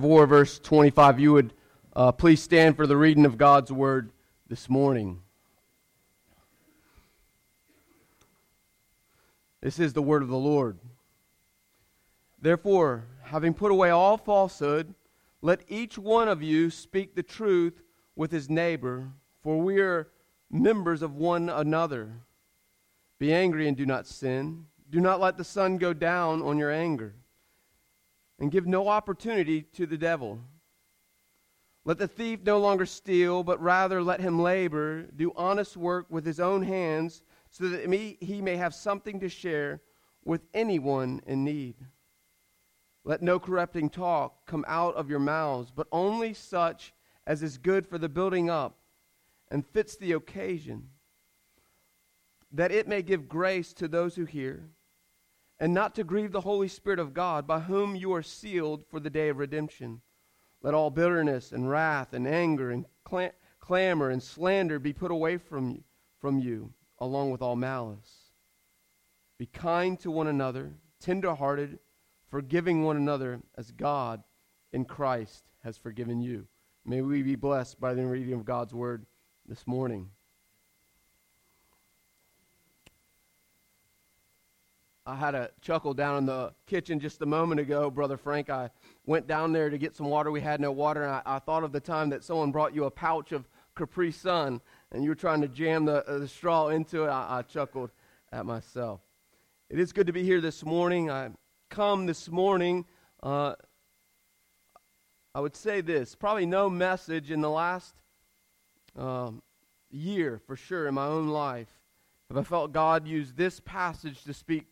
4, verse 25, you would uh, please stand for the reading of God's word this morning. This is the word of the Lord. Therefore, having put away all falsehood, let each one of you speak the truth with his neighbor, for we are members of one another. Be angry and do not sin. Do not let the sun go down on your anger and give no opportunity to the devil. Let the thief no longer steal, but rather let him labor, do honest work with his own hands, so that he may have something to share with anyone in need. Let no corrupting talk come out of your mouths, but only such as is good for the building up and fits the occasion, that it may give grace to those who hear and not to grieve the Holy Spirit of God, by whom you are sealed for the day of redemption. Let all bitterness and wrath and anger and cl- clamor and slander be put away from you, from you, along with all malice. Be kind to one another, tenderhearted, forgiving one another as God in Christ has forgiven you. May we be blessed by the reading of God's word this morning. I had a chuckle down in the kitchen just a moment ago, Brother Frank. I went down there to get some water. We had no water, and I, I thought of the time that someone brought you a pouch of Capri Sun, and you were trying to jam the, uh, the straw into it. I, I chuckled at myself. It is good to be here this morning. I come this morning. Uh, I would say this probably no message in the last um, year, for sure, in my own life, have I felt God use this passage to speak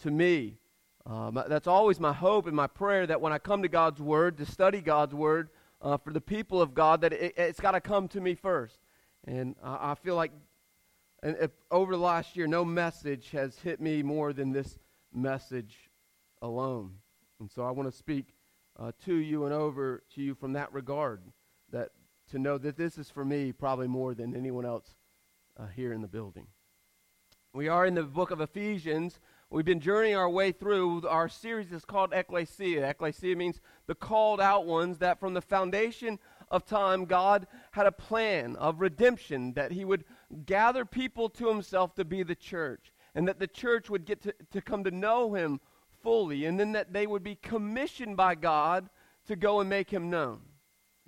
to me. Um, that's always my hope and my prayer that when I come to God's Word, to study God's Word uh, for the people of God, that it, has got to come to me first. And I, I feel like and if, over the last year, no message has hit me more than this message alone. And so I want to speak uh, to you and over to you from that regard, that to know that this is for me probably more than anyone else uh, here in the building. We are in the book of Ephesians. We've been journeying our way through. Our series is called Ecclesia. Ecclesia means the called out ones, that from the foundation of time, God had a plan of redemption, that He would gather people to Himself to be the church, and that the church would get to, to come to know Him fully, and then that they would be commissioned by God to go and make Him known.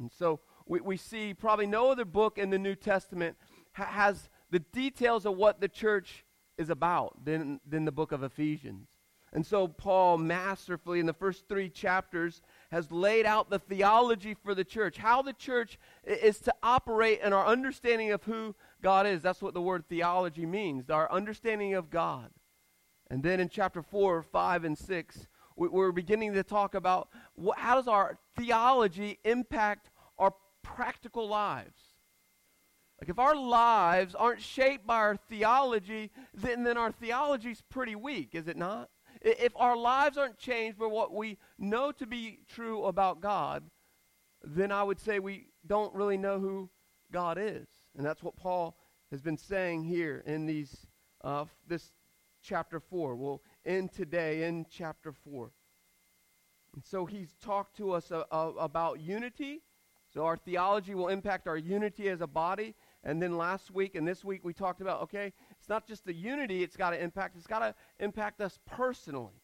And so we, we see probably no other book in the New Testament ha- has the details of what the church is about than, than the book of Ephesians. And so, Paul, masterfully, in the first three chapters, has laid out the theology for the church, how the church is to operate in our understanding of who God is. That's what the word theology means, our understanding of God. And then in chapter 4, 5, and 6, we're beginning to talk about how does our theology impact our practical lives. Like if our lives aren't shaped by our theology, then, then our theology's pretty weak, is it not? If our lives aren't changed by what we know to be true about God, then I would say we don't really know who God is. And that's what Paul has been saying here in these uh, this chapter 4. We'll end today in chapter 4. And so he's talked to us uh, uh, about unity. So our theology will impact our unity as a body. And then last week and this week we talked about okay, it's not just the unity it's got to impact, it's got to impact us personally.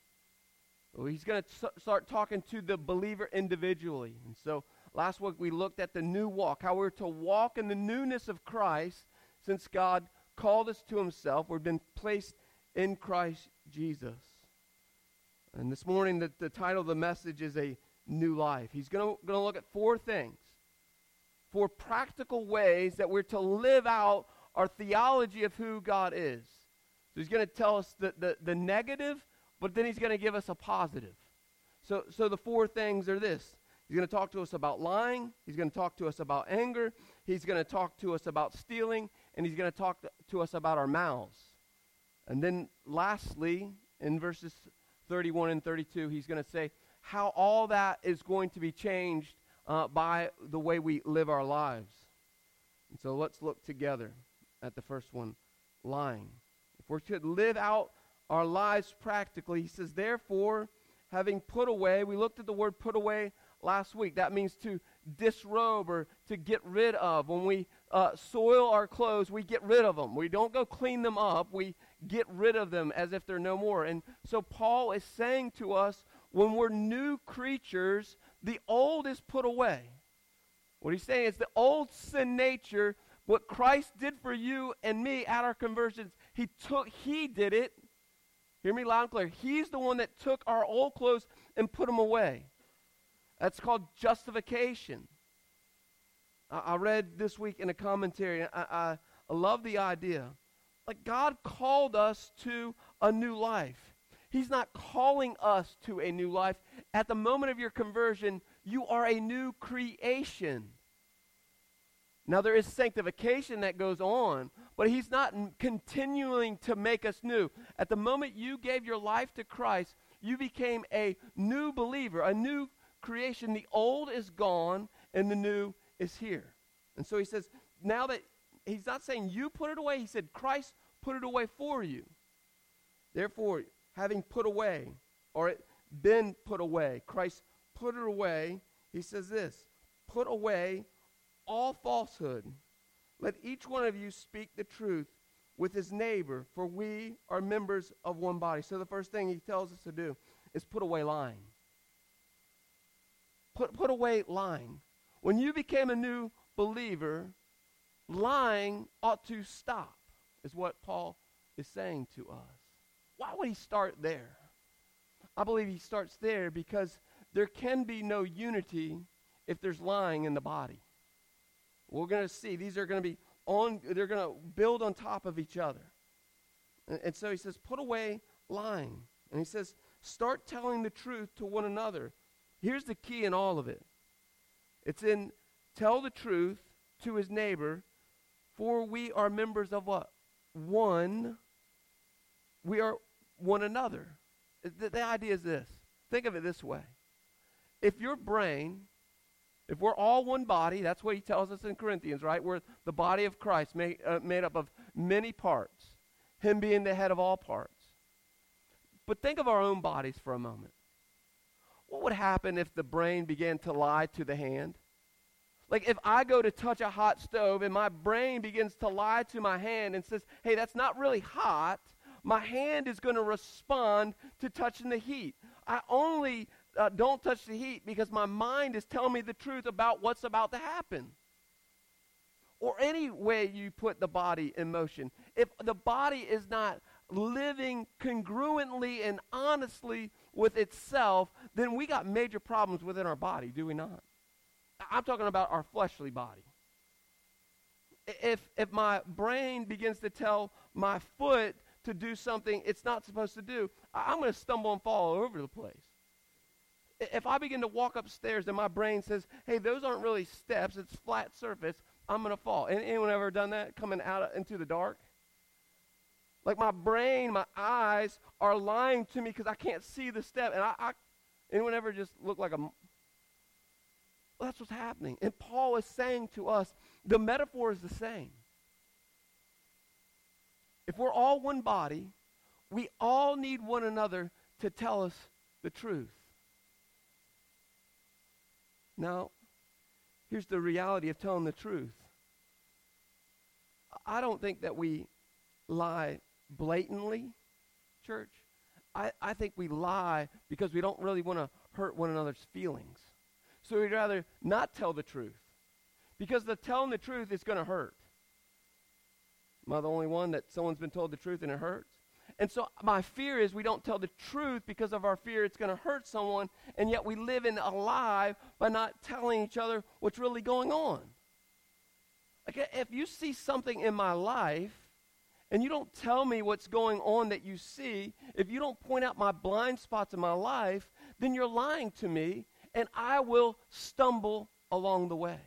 So he's going to start talking to the believer individually. And so last week we looked at the new walk, how we're to walk in the newness of Christ since God called us to himself. We've been placed in Christ Jesus. And this morning the, the title of the message is a new life. He's going to look at four things for practical ways that we're to live out our theology of who God is. So he's going to tell us the, the, the negative, but then he's going to give us a positive. So, so the four things are this. He's going to talk to us about lying. He's going to talk to us about anger. He's going to talk to us about stealing. And he's going to talk to us about our mouths. And then lastly, in verses 31 and 32, he's going to say how all that is going to be changed uh, by the way we live our lives. And so let's look together at the first one lying. If we're to live out our lives practically, he says, therefore, having put away, we looked at the word put away last week. That means to disrobe or to get rid of. When we uh, soil our clothes, we get rid of them. We don't go clean them up. We get rid of them as if they're no more. And so Paul is saying to us when we're new creatures, the old is put away. What he's saying is the old sin nature, what Christ did for you and me at our conversions, he took, he did it. Hear me loud and clear. He's the one that took our old clothes and put them away. That's called justification. I, I read this week in a commentary, I, I, I love the idea. Like God called us to a new life. He's not calling us to a new life. At the moment of your conversion, you are a new creation. Now, there is sanctification that goes on, but He's not continuing to make us new. At the moment you gave your life to Christ, you became a new believer, a new creation. The old is gone, and the new is here. And so He says, now that He's not saying you put it away, He said, Christ put it away for you. Therefore, having put away, or been put away, Christ put it away, he says this put away all falsehood. Let each one of you speak the truth with his neighbor, for we are members of one body. So the first thing he tells us to do is put away lying. Put, put away lying. When you became a new believer, lying ought to stop, is what Paul is saying to us. Why would he start there? I believe he starts there because there can be no unity if there's lying in the body. We're going to see these are going to be on, they're going to build on top of each other. And, and so he says, put away lying. And he says, start telling the truth to one another. Here's the key in all of it it's in tell the truth to his neighbor, for we are members of what? One. We are one another. The, the idea is this think of it this way. If your brain, if we're all one body, that's what he tells us in Corinthians, right? We're the body of Christ, made, uh, made up of many parts, him being the head of all parts. But think of our own bodies for a moment. What would happen if the brain began to lie to the hand? Like if I go to touch a hot stove and my brain begins to lie to my hand and says, hey, that's not really hot, my hand is going to respond to touching the heat. I only uh, don't touch the heat because my mind is telling me the truth about what's about to happen. Or any way you put the body in motion. If the body is not living congruently and honestly with itself, then we got major problems within our body, do we not? I'm talking about our fleshly body. If, if my brain begins to tell my foot to do something it's not supposed to do, I'm going to stumble and fall all over the place. If I begin to walk upstairs and my brain says, hey, those aren't really steps, it's flat surface, I'm going to fall. And anyone ever done that coming out into the dark? Like my brain, my eyes are lying to me because I can't see the step. And I, I anyone ever just look like a well, that's what's happening. And Paul is saying to us, the metaphor is the same. If we're all one body, we all need one another to tell us the truth. Now, here's the reality of telling the truth. I don't think that we lie blatantly, church. I, I think we lie because we don't really want to hurt one another's feelings. So we'd rather not tell the truth because the telling the truth is going to hurt. Am I the only one that someone's been told the truth and it hurts? And so my fear is we don't tell the truth because of our fear it's going to hurt someone, and yet we live in a lie by not telling each other what's really going on. Like if you see something in my life and you don't tell me what's going on that you see, if you don't point out my blind spots in my life, then you're lying to me, and I will stumble along the way.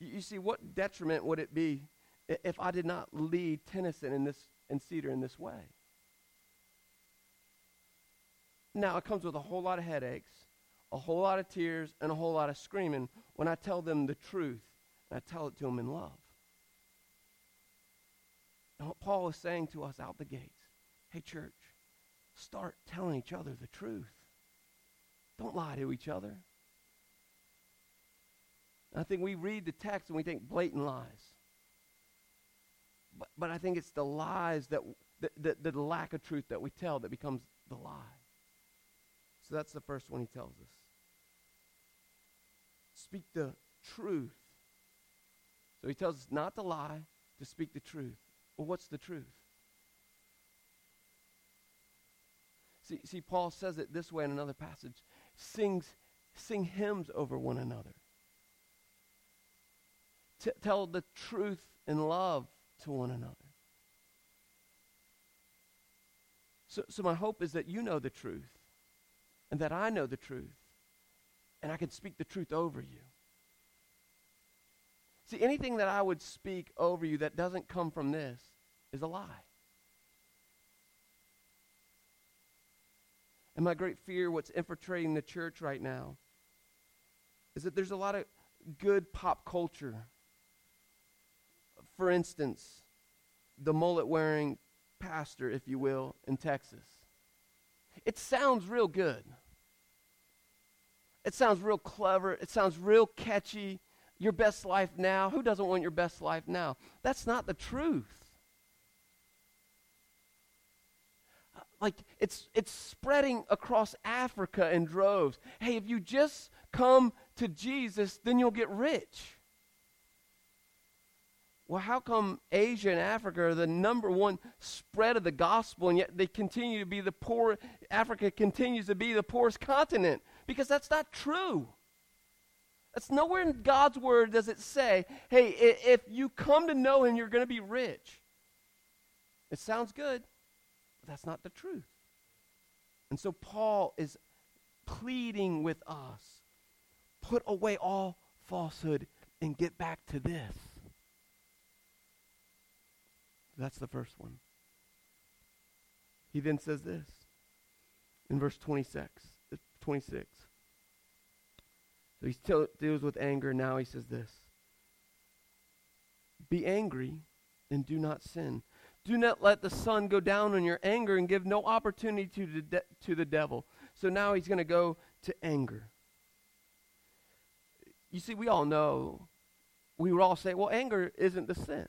You see, what detriment would it be if I did not lead Tennyson in this and Cedar in this way? Now, it comes with a whole lot of headaches, a whole lot of tears, and a whole lot of screaming when I tell them the truth and I tell it to them in love. And what Paul is saying to us out the gates hey, church, start telling each other the truth. Don't lie to each other. I think we read the text and we think blatant lies. But, but I think it's the lies that, the, the, the lack of truth that we tell that becomes the lie. So that's the first one he tells us. Speak the truth. So he tells us not to lie, to speak the truth. Well, what's the truth? See, see, Paul says it this way in another passage. Sings, sing hymns over one another. T- tell the truth in love to one another. So, so my hope is that you know the truth and that I know the truth and I can speak the truth over you. See, anything that I would speak over you that doesn't come from this is a lie. And my great fear, what's infiltrating the church right now, is that there's a lot of good pop culture. For instance, the mullet wearing pastor, if you will, in Texas. It sounds real good. It sounds real clever. It sounds real catchy your best life now. Who doesn't want your best life now? That's not the truth. Like it's it's spreading across Africa in droves. Hey, if you just come to Jesus, then you'll get rich. Well, how come Asia and Africa are the number one spread of the gospel, and yet they continue to be the poor? Africa continues to be the poorest continent because that's not true. That's nowhere in God's word does it say, hey, if you come to know him, you're going to be rich. It sounds good, but that's not the truth. And so Paul is pleading with us put away all falsehood and get back to this. That's the first one. He then says this in verse 26. 26. So he still deals with anger. Now he says this Be angry and do not sin. Do not let the sun go down on your anger and give no opportunity to the, de- to the devil. So now he's going to go to anger. You see, we all know, we would all say, well, anger isn't the sin.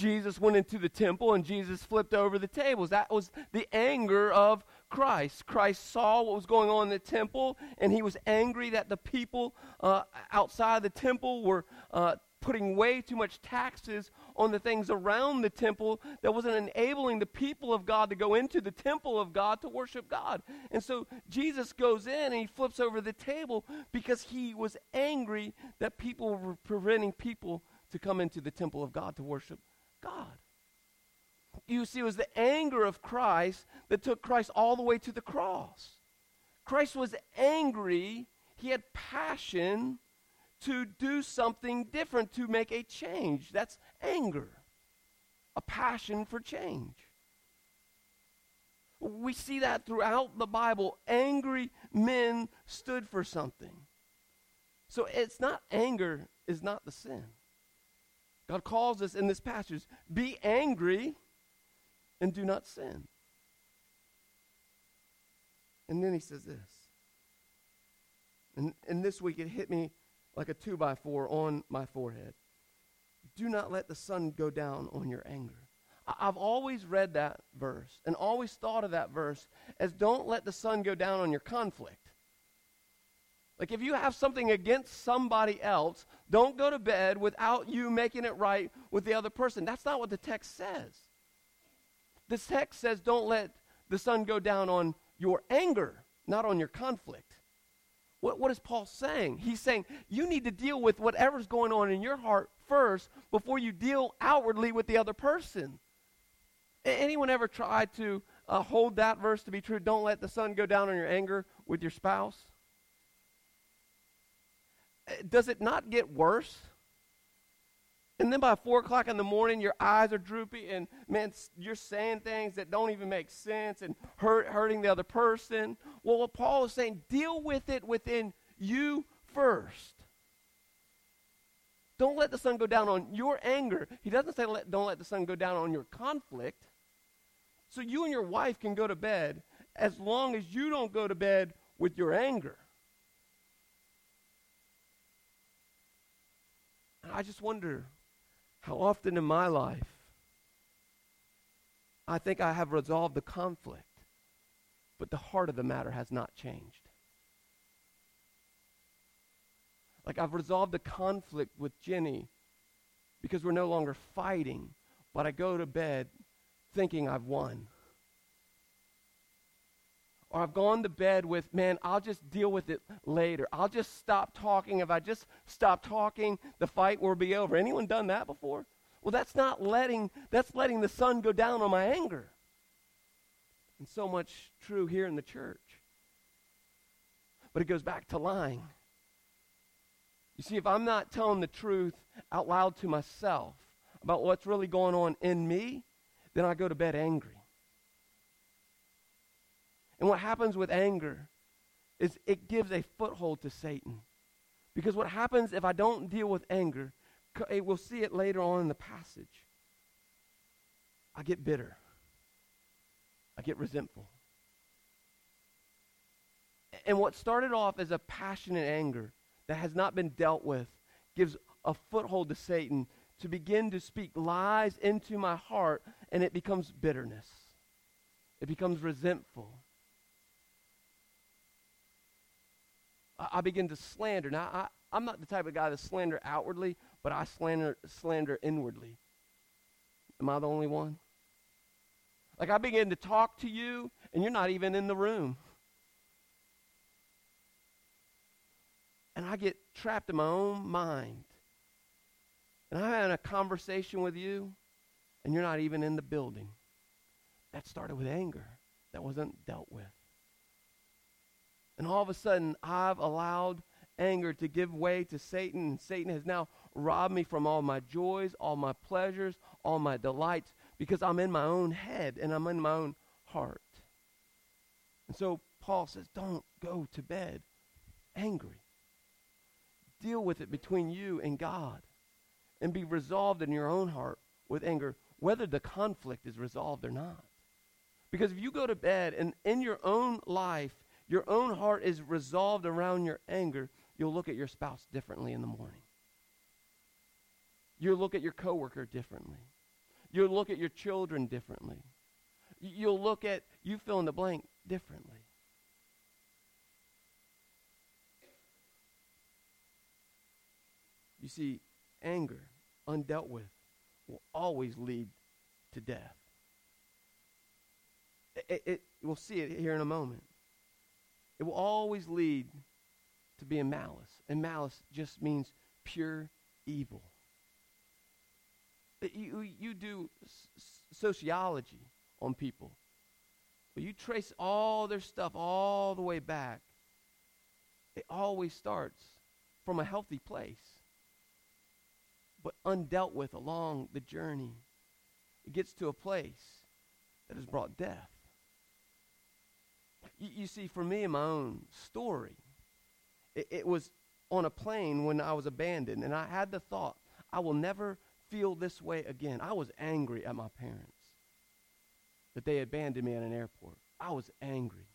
Jesus went into the temple and Jesus flipped over the tables. That was the anger of Christ. Christ saw what was going on in the temple, and he was angry that the people uh, outside the temple were uh, putting way too much taxes on the things around the temple that wasn't enabling the people of God to go into the temple of God to worship God. And so Jesus goes in and he flips over the table because he was angry that people were preventing people to come into the temple of God to worship God you see, it was the anger of Christ that took Christ all the way to the cross. Christ was angry, he had passion to do something different, to make a change. That's anger, a passion for change. We see that throughout the Bible. Angry men stood for something. So it's not anger is not the sin. God calls us in this passage, be angry and do not sin. And then he says this. And, and this week it hit me like a two by four on my forehead. Do not let the sun go down on your anger. I've always read that verse and always thought of that verse as don't let the sun go down on your conflict. Like if you have something against somebody else, don't go to bed without you making it right with the other person. That's not what the text says. This text says, don't let the sun go down on your anger, not on your conflict. What, what is Paul saying? He's saying you need to deal with whatever's going on in your heart first before you deal outwardly with the other person. Anyone ever tried to uh, hold that verse to be true? Don't let the sun go down on your anger with your spouse. Does it not get worse? And then by four o'clock in the morning, your eyes are droopy, and man, you're saying things that don't even make sense and hurt, hurting the other person. Well, what Paul is saying, deal with it within you first. Don't let the sun go down on your anger. He doesn't say let, don't let the sun go down on your conflict. So you and your wife can go to bed as long as you don't go to bed with your anger. And I just wonder how often in my life I think I have resolved the conflict, but the heart of the matter has not changed. Like I've resolved the conflict with Jenny because we're no longer fighting, but I go to bed thinking I've won. Or I've gone to bed with, man, I'll just deal with it later. I'll just stop talking. If I just stop talking, the fight will be over. Anyone done that before? Well, that's not letting, that's letting the sun go down on my anger. And so much true here in the church. But it goes back to lying. You see, if I'm not telling the truth out loud to myself about what's really going on in me, then I go to bed angry. And what happens with anger is it gives a foothold to Satan. Because what happens if I don't deal with anger, we'll see it later on in the passage. I get bitter. I get resentful. And what started off as a passionate anger that has not been dealt with gives a foothold to Satan to begin to speak lies into my heart, and it becomes bitterness. It becomes resentful. I, begin to slander. Now, I, I'm not the type of guy to slander outwardly, but I slander, slander inwardly. Am I the only one? Like I begin to talk to you, and you're not even in the room. And I get trapped in my own mind. And I'm having a conversation with you, and you're not even in the building. That started with anger that wasn't dealt with. And all of a sudden, I've allowed anger to give way to Satan, and Satan has now robbed me from all my joys, all my pleasures, all my delights, because I'm in my own head and I'm in my own heart. And so Paul says, don't go to bed angry. Deal with it between you and God and be resolved in your own heart with anger, whether the conflict is resolved or not. Because if you go to bed and in your own life, your own heart is resolved around your anger, you'll look at your spouse differently in the morning. You'll look at your coworker differently. You'll look at your children differently. You'll look at, you fill in the blank, differently. You see, anger, undealt with, will always lead to death. It, it, we'll see it here in a moment. It will always lead to being malice. And malice just means pure evil. You, you do sociology on people. But you trace all their stuff all the way back. It always starts from a healthy place, but undealt with along the journey. It gets to a place that has brought death. You, you see, for me in my own story, it, it was on a plane when I was abandoned, and I had the thought, I will never feel this way again. I was angry at my parents that they abandoned me at an airport. I was angry.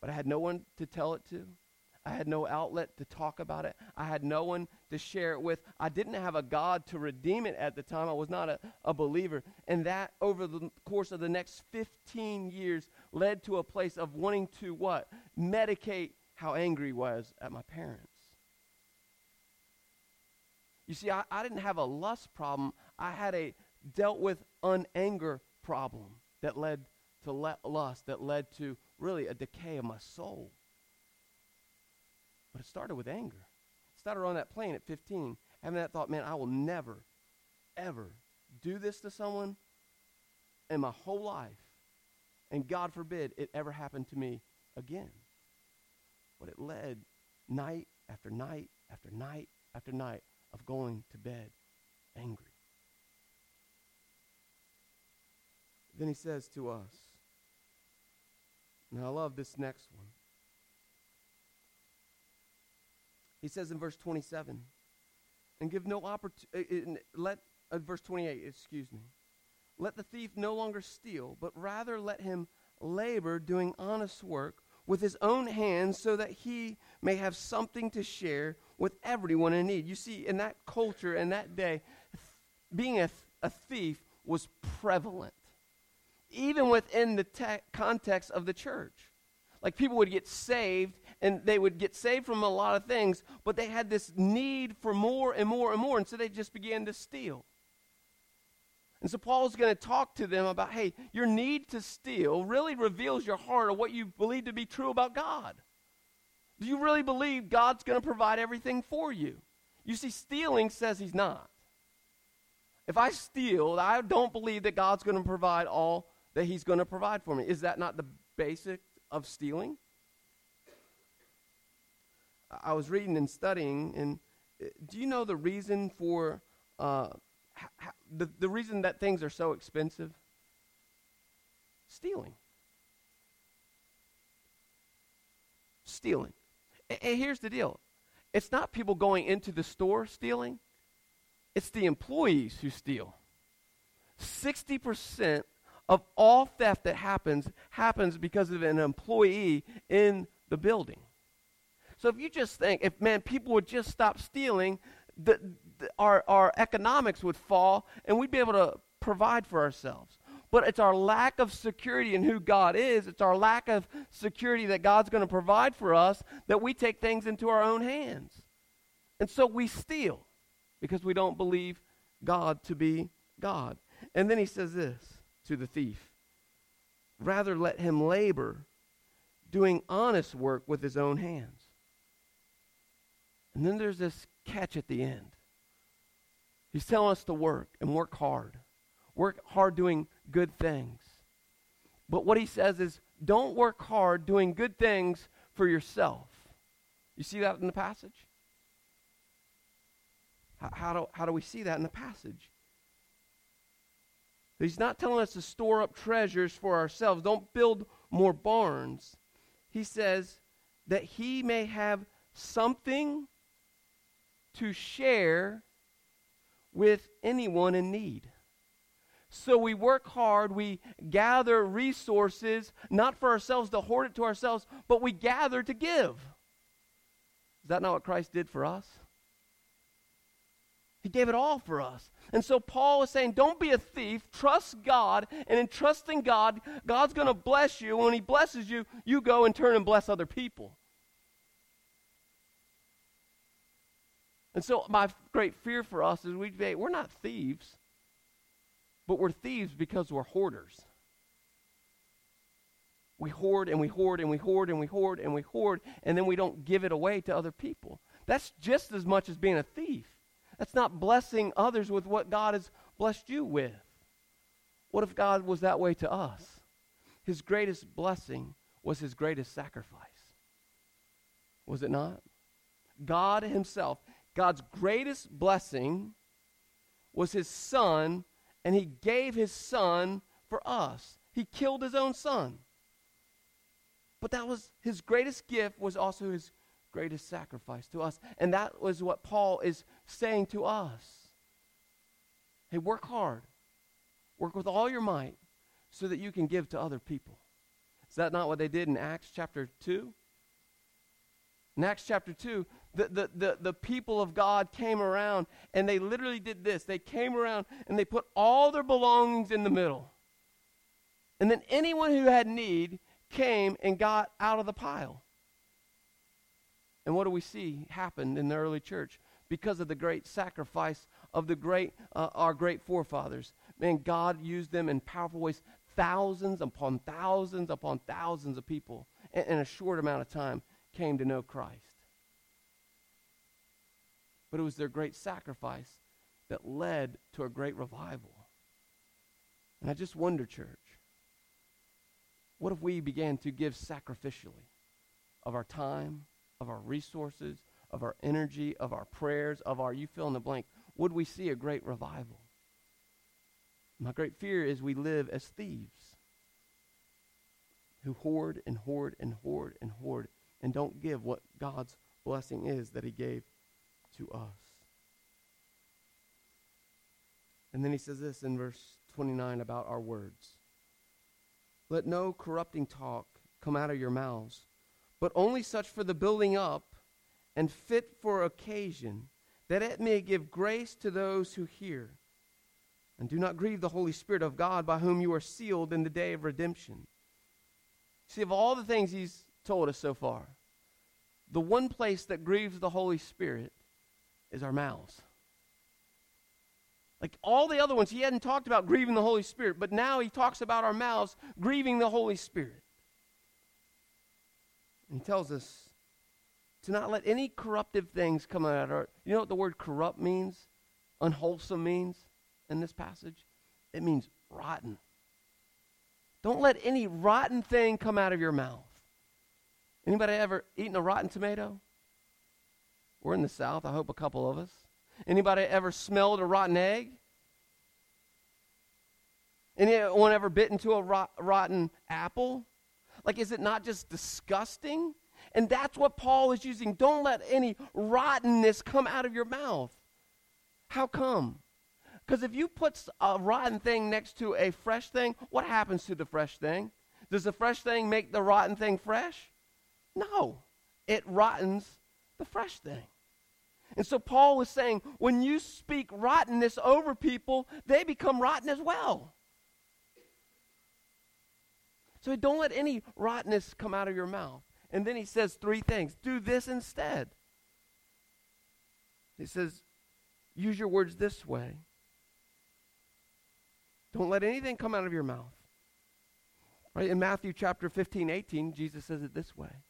But I had no one to tell it to. I had no outlet to talk about it. I had no one to share it with. I didn't have a God to redeem it at the time. I was not a, a believer. And that, over the course of the next 15 years, led to a place of wanting to what? Medicate how angry I was at my parents. You see, I, I didn't have a lust problem. I had a dealt with unanger problem that led to le- lust, that led to really a decay of my soul. But it started with anger. It started on that plane at 15, having that thought, man, I will never, ever do this to someone in my whole life. And God forbid it ever happened to me again. But it led night after night after night after night of going to bed angry. Then he says to us, and I love this next one. He says in verse 27, and give no opportunity, uh, let, uh, verse 28, excuse me. Let the thief no longer steal, but rather let him labor doing honest work with his own hands so that he may have something to share with everyone in need. You see, in that culture, in that day, being a, a thief was prevalent, even within the te- context of the church. Like people would get saved and they would get saved from a lot of things, but they had this need for more and more and more, and so they just began to steal. And so Paul's going to talk to them about hey, your need to steal really reveals your heart of what you believe to be true about God. Do you really believe God's going to provide everything for you? You see, stealing says he's not. If I steal, I don't believe that God's going to provide all that he's going to provide for me. Is that not the basic of stealing? I was reading and studying, and uh, do you know the reason for uh, the, the reason that things are so expensive? Stealing. Stealing. And here's the deal it's not people going into the store stealing, it's the employees who steal. 60% of all theft that happens happens because of an employee in the building. So if you just think, if man, people would just stop stealing, the, the, our, our economics would fall and we'd be able to provide for ourselves. But it's our lack of security in who God is, it's our lack of security that God's going to provide for us that we take things into our own hands. And so we steal because we don't believe God to be God. And then he says this to the thief Rather, let him labor, doing honest work with his own hands. And then there's this catch at the end. He's telling us to work and work hard. Work hard doing good things. But what he says is don't work hard doing good things for yourself. You see that in the passage? How, how, do, how do we see that in the passage? He's not telling us to store up treasures for ourselves. Don't build more barns. He says that he may have something to share with anyone in need. So we work hard, we gather resources, not for ourselves to hoard it to ourselves, but we gather to give. Is that not what Christ did for us? He gave it all for us. And so Paul is saying, don't be a thief. Trust God. And in trusting God, God's going to bless you. When He blesses you, you go and turn and bless other people. And so my great fear for us is we we're not thieves, but we're thieves because we're hoarders. We hoard and we hoard and we hoard and we hoard and we hoard, and then we don't give it away to other people. That's just as much as being a thief. That's not blessing others with what God has blessed you with. What if God was that way to us? His greatest blessing was his greatest sacrifice. Was it not? God Himself God's greatest blessing was his son, and he gave his son for us. He killed his own son. But that was his greatest gift was also his greatest sacrifice to us. And that was what Paul is saying to us. Hey, work hard. Work with all your might so that you can give to other people. Is that not what they did in Acts chapter 2? In Acts chapter 2, the, the, the, the people of God came around and they literally did this. They came around and they put all their belongings in the middle. And then anyone who had need came and got out of the pile. And what do we see happened in the early church? Because of the great sacrifice of the great, uh, our great forefathers. Man, God used them in powerful ways. Thousands upon thousands upon thousands of people in, in a short amount of time came to know Christ but it was their great sacrifice that led to a great revival. And I just wonder, church, what if we began to give sacrificially of our time, of our resources, of our energy, of our prayers, of our you fill in the blank? Would we see a great revival? My great fear is we live as thieves who hoard and hoard and hoard and hoard and don't give what God's blessing is that He gave to us. And then he says this in verse 29 about our words Let no corrupting talk come out of your mouths, but only such for the building up and fit for occasion, that it may give grace to those who hear. And do not grieve the Holy Spirit of God, by whom you are sealed in the day of redemption. See, of all the things he's told us so far, the one place that grieves the Holy Spirit is our mouths. Like all the other ones, he hadn't talked about grieving the Holy Spirit, but now he talks about our mouths grieving the Holy Spirit. And he tells us to not let any corruptive things come out of our. You know what the word corrupt means? Unwholesome means in this passage? It means rotten. Don't let any rotten thing come out of your mouth. Anybody ever eaten a rotten tomato? We're in the South. I hope a couple of us. Anybody ever smelled a rotten egg? Anyone ever bit into a rot, rotten apple? Like, is it not just disgusting? And that's what Paul is using. Don't let any rottenness come out of your mouth. How come? Because if you put a rotten thing next to a fresh thing, what happens to the fresh thing? Does the fresh thing make the rotten thing fresh? No. It rottens the fresh thing. And so Paul was saying, when you speak rottenness over people, they become rotten as well. So don't let any rottenness come out of your mouth. And then he says three things do this instead. He says, use your words this way. Don't let anything come out of your mouth. Right? In Matthew chapter 15, 18, Jesus says it this way.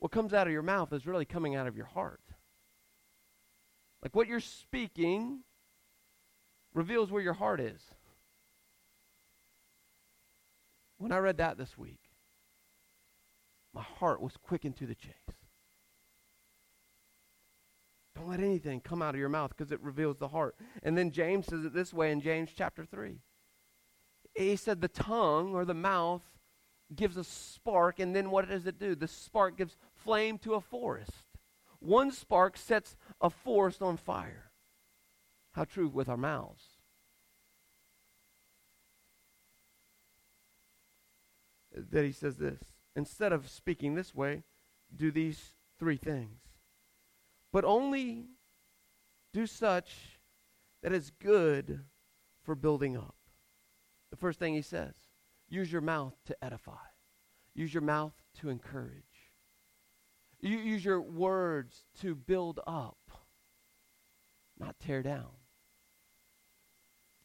What comes out of your mouth is really coming out of your heart. Like what you're speaking reveals where your heart is. When I read that this week, my heart was quickened to the chase. Don't let anything come out of your mouth because it reveals the heart. And then James says it this way in James chapter 3. He said the tongue or the mouth gives a spark, and then what does it do? The spark gives flame to a forest. One spark sets a forest on fire. How true with our mouths. That he says this instead of speaking this way, do these three things. But only do such that is good for building up. The first thing he says use your mouth to edify, use your mouth to encourage, you use your words to build up, not tear down.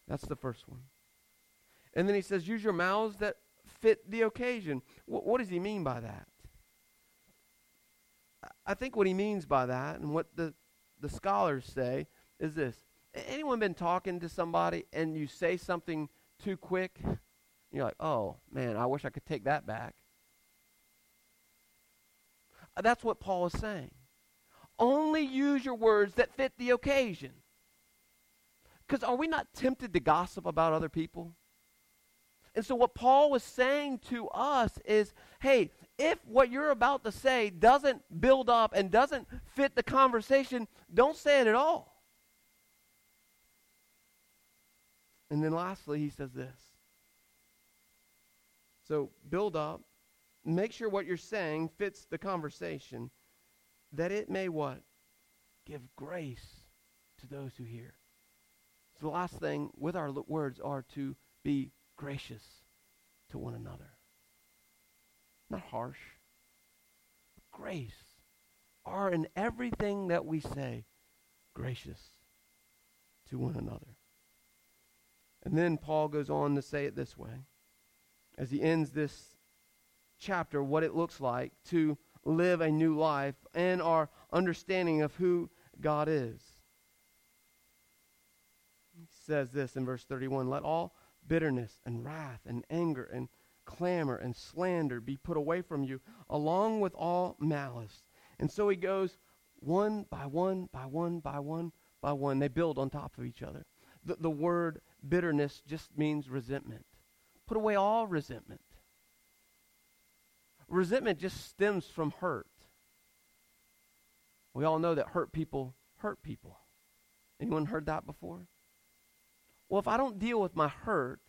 That's the first one. And then he says, use your mouths that fit the occasion. What, what does he mean by that? I think what he means by that, and what the, the scholars say, is this. Anyone been talking to somebody and you say something too quick? You're like, oh, man, I wish I could take that back. Uh, that's what Paul is saying. Only use your words that fit the occasion. Because are we not tempted to gossip about other people? And so, what Paul was saying to us is hey, if what you're about to say doesn't build up and doesn't fit the conversation, don't say it at all. And then, lastly, he says this. So, build up, make sure what you're saying fits the conversation, that it may what? Give grace to those who hear. So the last thing with our words are to be gracious to one another. Not harsh. Grace. Are in everything that we say gracious to one another. And then Paul goes on to say it this way as he ends this chapter what it looks like to live a new life and our understanding of who God is. He says this in verse 31 Let all bitterness and wrath and anger and clamor and slander be put away from you, along with all malice. And so he goes one by one, by one, by one, by one. They build on top of each other. The, the word bitterness just means resentment. Put away all resentment. Resentment just stems from hurt. We all know that hurt people hurt people. Anyone heard that before? Well, if I don't deal with my hurt,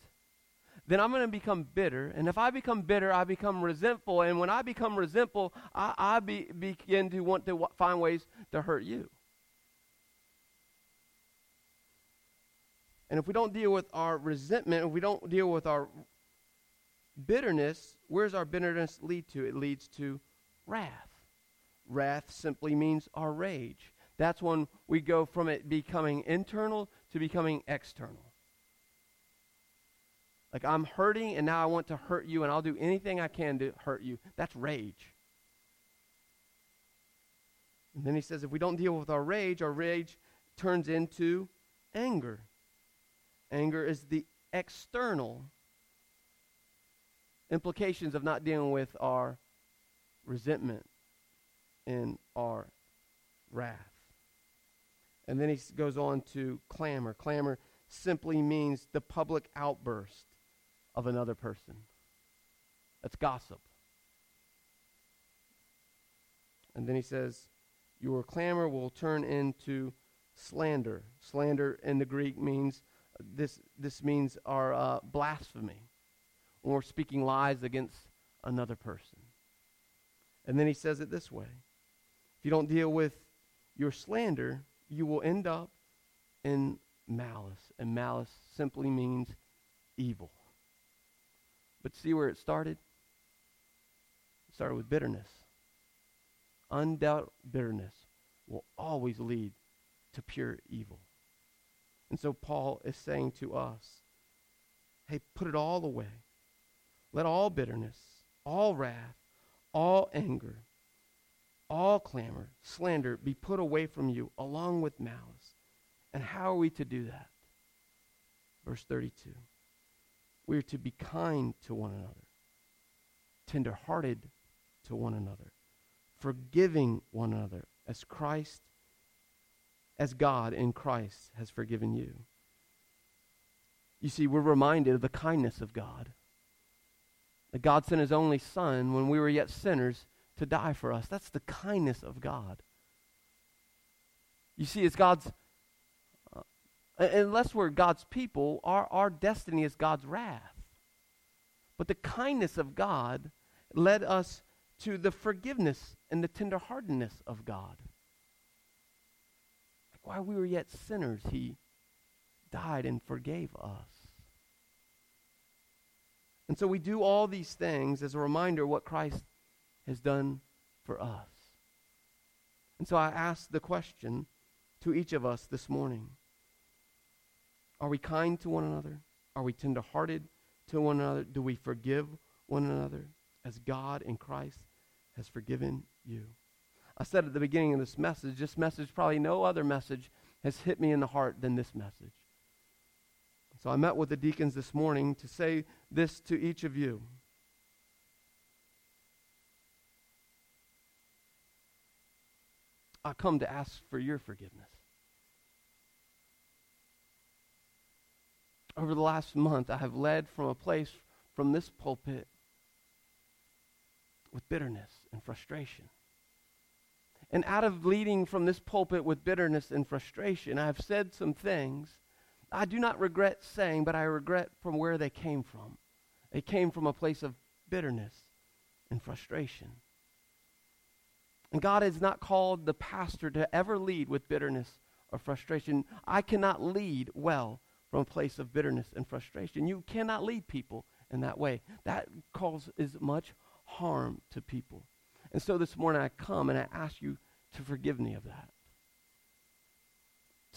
then I'm going to become bitter. And if I become bitter, I become resentful. And when I become resentful, I, I be, begin to want to w- find ways to hurt you. And if we don't deal with our resentment, if we don't deal with our bitterness, where's our bitterness lead to? It leads to wrath. Wrath simply means our rage. That's when we go from it becoming internal to becoming external. Like I'm hurting and now I want to hurt you and I'll do anything I can to hurt you. That's rage. And then he says if we don't deal with our rage, our rage turns into anger. Anger is the external implications of not dealing with our resentment and our wrath. And then he goes on to clamor. Clamor simply means the public outburst of another person. That's gossip. And then he says, Your clamor will turn into slander. Slander in the Greek means this, this means our uh, blasphemy we're speaking lies against another person. And then he says it this way if you don't deal with your slander, you will end up in malice. And malice simply means evil. But see where it started? It started with bitterness. Undoubted bitterness will always lead to pure evil. And so Paul is saying to us, hey, put it all away. Let all bitterness, all wrath, all anger, all clamor, slander be put away from you along with malice. And how are we to do that? Verse 32. We are to be kind to one another, tenderhearted to one another, forgiving one another as Christ, as God in Christ has forgiven you. You see, we're reminded of the kindness of God. That God sent his only Son when we were yet sinners to die for us. That's the kindness of God. You see, it's God's, uh, unless we're God's people, our, our destiny is God's wrath. But the kindness of God led us to the forgiveness and the tenderheartedness of God. While we were yet sinners, He died and forgave us. And so we do all these things as a reminder what Christ has done for us. And so I ask the question to each of us this morning Are we kind to one another? Are we tenderhearted to one another? Do we forgive one another as God in Christ has forgiven you? I said at the beginning of this message, this message, probably no other message, has hit me in the heart than this message. So I met with the deacons this morning to say this to each of you. I come to ask for your forgiveness. Over the last month, I have led from a place from this pulpit with bitterness and frustration. And out of leading from this pulpit with bitterness and frustration, I have said some things I do not regret saying, but I regret from where they came from. They came from a place of bitterness and frustration. And God has not called the pastor to ever lead with bitterness or frustration. I cannot lead well from a place of bitterness and frustration. You cannot lead people in that way. That causes much harm to people. And so this morning I come and I ask you to forgive me of that.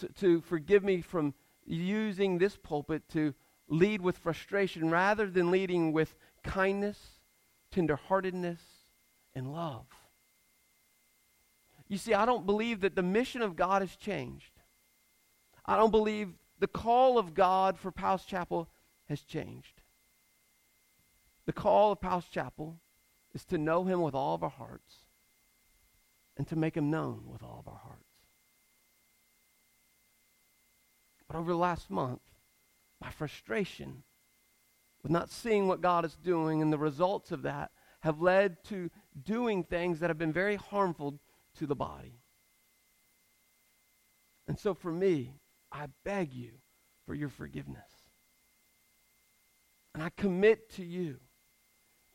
To, to forgive me from using this pulpit to lead with frustration rather than leading with kindness, tenderheartedness, and love. You see, I don't believe that the mission of God has changed. I don't believe the call of God for Powell's Chapel has changed. The call of Powell's Chapel is to know Him with all of our hearts and to make Him known with all of our hearts. But over the last month, my frustration with not seeing what God is doing and the results of that have led to doing things that have been very harmful to the body. And so for me, I beg you for your forgiveness. And I commit to you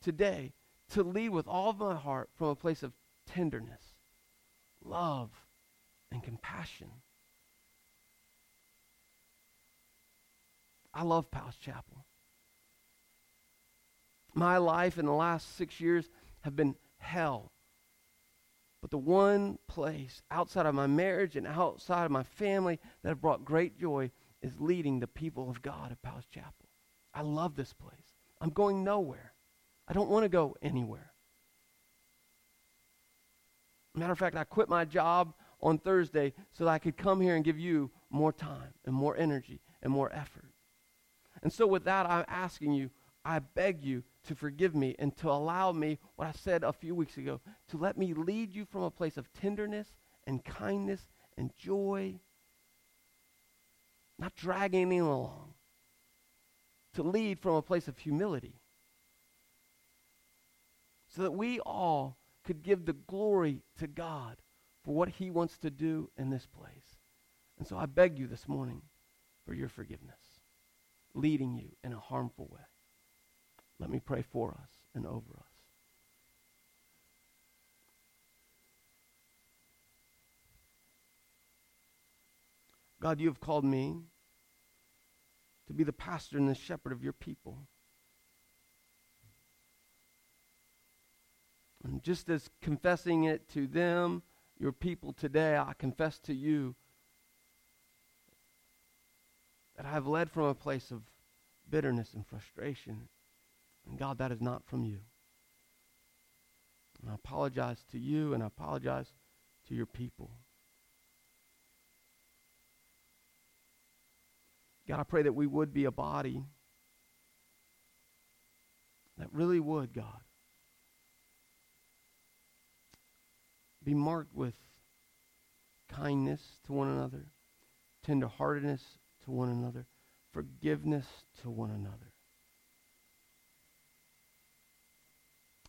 today to lead with all of my heart from a place of tenderness, love, and compassion. I love Powell's Chapel. My life in the last six years have been hell. But the one place outside of my marriage and outside of my family that have brought great joy is leading the people of God at Powell's Chapel. I love this place. I'm going nowhere. I don't want to go anywhere. Matter of fact, I quit my job on Thursday so that I could come here and give you more time and more energy and more effort. And so, with that, I'm asking you, I beg you to forgive me and to allow me, what I said a few weeks ago, to let me lead you from a place of tenderness and kindness and joy, not dragging you along, to lead from a place of humility, so that we all could give the glory to God for what he wants to do in this place. And so I beg you this morning for your forgiveness, leading you in a harmful way. Let me pray for us and over us. God, you have called me to be the pastor and the shepherd of your people. And just as confessing it to them, your people today, I confess to you that I have led from a place of bitterness and frustration and God, that is not from you. And I apologize to you and I apologize to your people. God, I pray that we would be a body that really would, God, be marked with kindness to one another, tenderheartedness to one another, forgiveness to one another.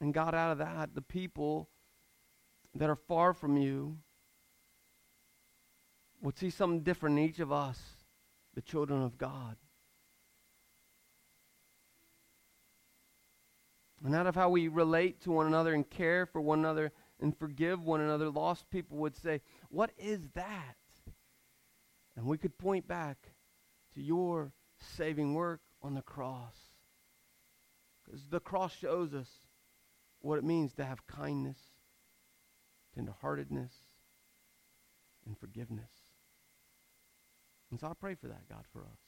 And God, out of that, the people that are far from you would see something different in each of us, the children of God. And out of how we relate to one another and care for one another and forgive one another, lost people would say, What is that? And we could point back to your saving work on the cross. Because the cross shows us what it means to have kindness, tenderheartedness, and forgiveness. And so I pray for that, God, for us.